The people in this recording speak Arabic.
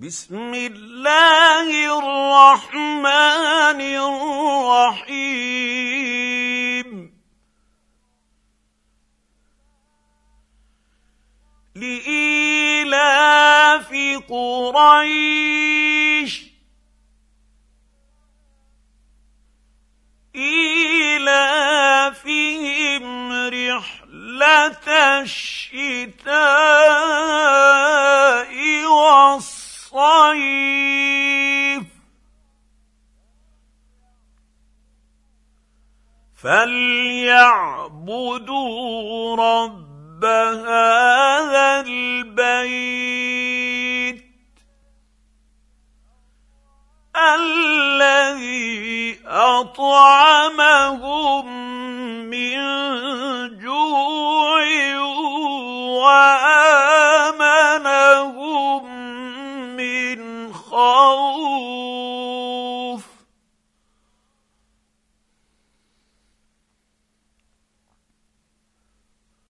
بسم الله الرحمن الرحيم. لإيلاف قريش. إيلافهم رحلة الشتاء. فليعبدوا رب هذا البيت الذي اطعمهم من جوع وامنهم من خوف